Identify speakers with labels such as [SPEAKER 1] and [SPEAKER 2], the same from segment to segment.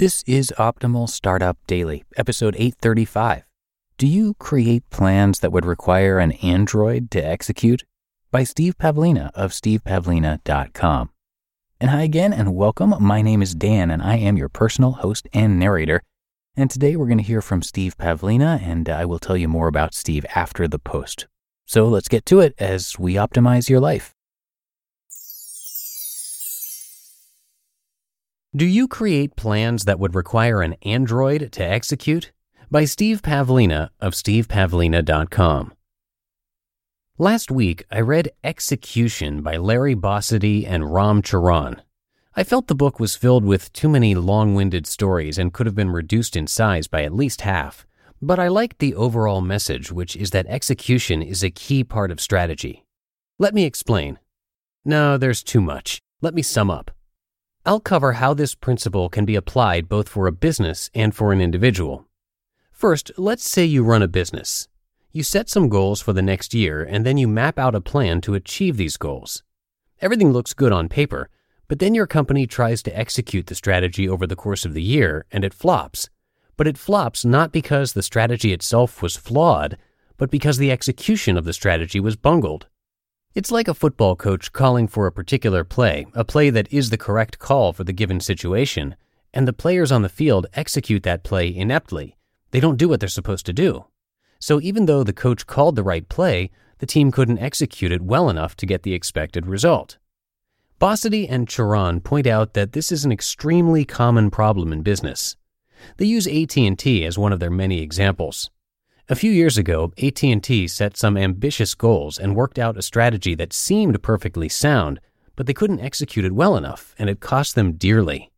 [SPEAKER 1] This is Optimal Startup Daily, episode 835. Do you create plans that would require an android to execute? By Steve Pavlina of stevepavlina.com. And hi again and welcome. My name is Dan and I am your personal host and narrator. And today we're going to hear from Steve Pavlina and uh, I will tell you more about Steve after the post. So let's get to it as we optimize your life. Do you create plans that would require an android to execute? By Steve Pavlina of stevepavlina.com. Last week, I read Execution by Larry Bossidy and Ram Charan. I felt the book was filled with too many long winded stories and could have been reduced in size by at least half. But I liked the overall message, which is that execution is a key part of strategy. Let me explain. No, there's too much. Let me sum up. I'll cover how this principle can be applied both for a business and for an individual. First, let's say you run a business. You set some goals for the next year and then you map out a plan to achieve these goals. Everything looks good on paper, but then your company tries to execute the strategy over the course of the year and it flops. But it flops not because the strategy itself was flawed, but because the execution of the strategy was bungled. It's like a football coach calling for a particular play, a play that is the correct call for the given situation, and the players on the field execute that play ineptly. They don't do what they're supposed to do. So even though the coach called the right play, the team couldn't execute it well enough to get the expected result. Bossidy and Charan point out that this is an extremely common problem in business. They use AT&T as one of their many examples. A few years ago, AT&T set some ambitious goals and worked out a strategy that seemed perfectly sound, but they couldn't execute it well enough, and it cost them dearly.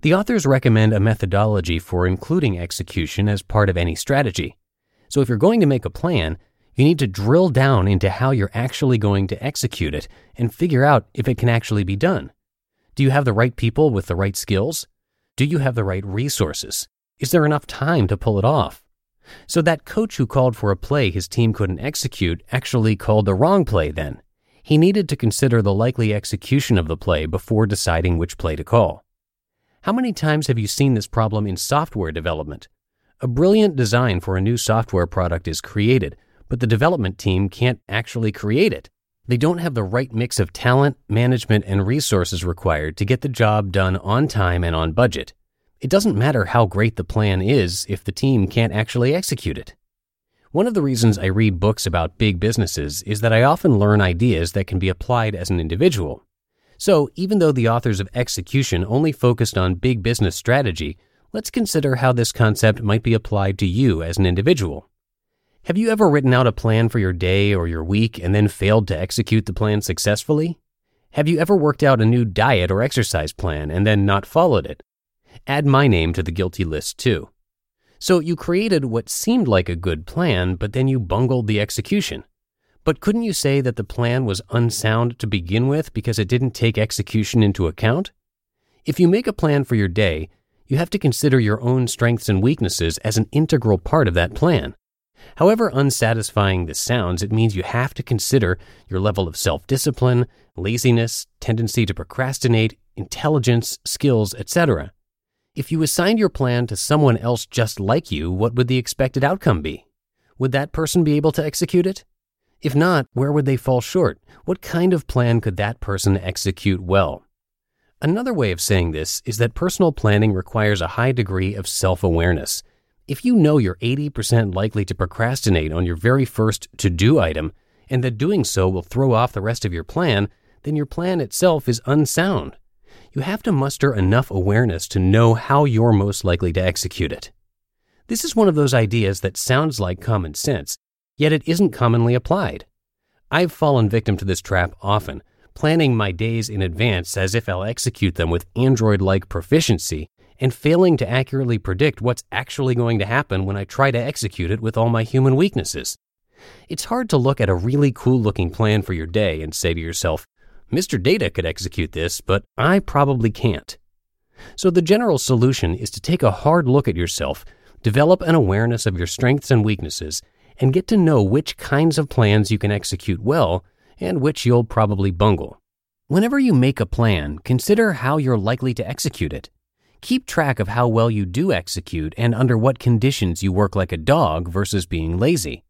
[SPEAKER 1] The authors recommend a methodology for including execution as part of any strategy. So if you're going to make a plan, you need to drill down into how you're actually going to execute it and figure out if it can actually be done. Do you have the right people with the right skills? Do you have the right resources? Is there enough time to pull it off? So that coach who called for a play his team couldn't execute actually called the wrong play then. He needed to consider the likely execution of the play before deciding which play to call. How many times have you seen this problem in software development? A brilliant design for a new software product is created, but the development team can't actually create it. They don't have the right mix of talent, management, and resources required to get the job done on time and on budget. It doesn't matter how great the plan is if the team can't actually execute it. One of the reasons I read books about big businesses is that I often learn ideas that can be applied as an individual. So, even though the authors of Execution only focused on big business strategy, let's consider how this concept might be applied to you as an individual. Have you ever written out a plan for your day or your week and then failed to execute the plan successfully? Have you ever worked out a new diet or exercise plan and then not followed it? Add my name to the guilty list too. So you created what seemed like a good plan, but then you bungled the execution. But couldn't you say that the plan was unsound to begin with because it didn't take execution into account? If you make a plan for your day, you have to consider your own strengths and weaknesses as an integral part of that plan. However unsatisfying this sounds, it means you have to consider your level of self discipline, laziness, tendency to procrastinate, intelligence, skills, etc. If you assigned your plan to someone else just like you, what would the expected outcome be? Would that person be able to execute it? If not, where would they fall short? What kind of plan could that person execute well? Another way of saying this is that personal planning requires a high degree of self awareness. If you know you're 80% likely to procrastinate on your very first to do item, and that doing so will throw off the rest of your plan, then your plan itself is unsound. You have to muster enough awareness to know how you're most likely to execute it. This is one of those ideas that sounds like common sense, yet it isn't commonly applied. I've fallen victim to this trap often, planning my days in advance as if I'll execute them with Android like proficiency, and failing to accurately predict what's actually going to happen when I try to execute it with all my human weaknesses. It's hard to look at a really cool looking plan for your day and say to yourself, Mr. Data could execute this, but I probably can't. So the general solution is to take a hard look at yourself, develop an awareness of your strengths and weaknesses, and get to know which kinds of plans you can execute well and which you'll probably bungle. Whenever you make a plan, consider how you're likely to execute it. Keep track of how well you do execute and under what conditions you work like a dog versus being lazy.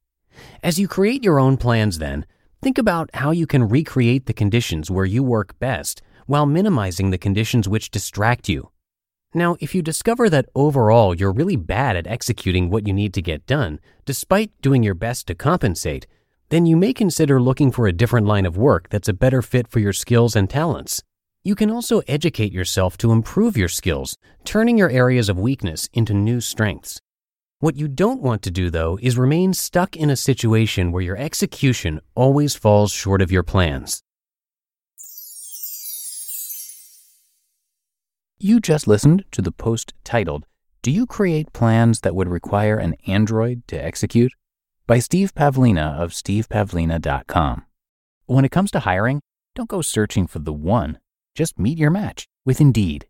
[SPEAKER 1] As you create your own plans, then, think about how you can recreate the conditions where you work best while minimizing the conditions which distract you. Now, if you discover that overall you're really bad at executing what you need to get done, despite doing your best to compensate, then you may consider looking for a different line of work that's a better fit for your skills and talents. You can also educate yourself to improve your skills, turning your areas of weakness into new strengths. What you don't want to do, though, is remain stuck in a situation where your execution always falls short of your plans.
[SPEAKER 2] You just listened to the post titled, Do You Create Plans That Would Require an Android to Execute? by Steve Pavlina of stevepavlina.com. When it comes to hiring, don't go searching for the one, just meet your match with Indeed.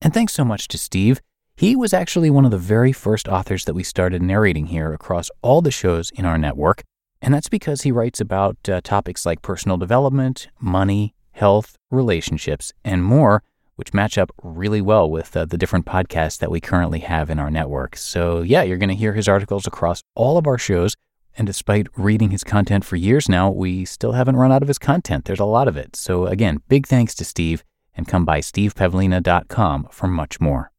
[SPEAKER 2] And thanks so much to Steve. He was actually one of the very first authors that we started narrating here across all the shows in our network. And that's because he writes about uh, topics like personal development, money, health, relationships, and more which match up really well with uh, the different podcasts that we currently have in our network. So, yeah, you're going to hear his articles across all of our shows. And despite reading his content for years now, we still haven't run out of his content. There's a lot of it. So, again, big thanks to Steve, and come by stevepavlina.com for much more.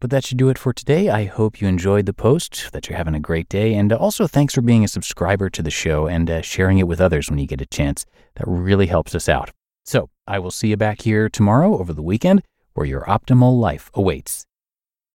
[SPEAKER 2] But that should do it for today. I hope you enjoyed the post, that you're having a great day, and also thanks for being a subscriber to the show and uh, sharing it with others when you get a chance. That really helps us out. So I will see you back here tomorrow over the weekend where your optimal life awaits.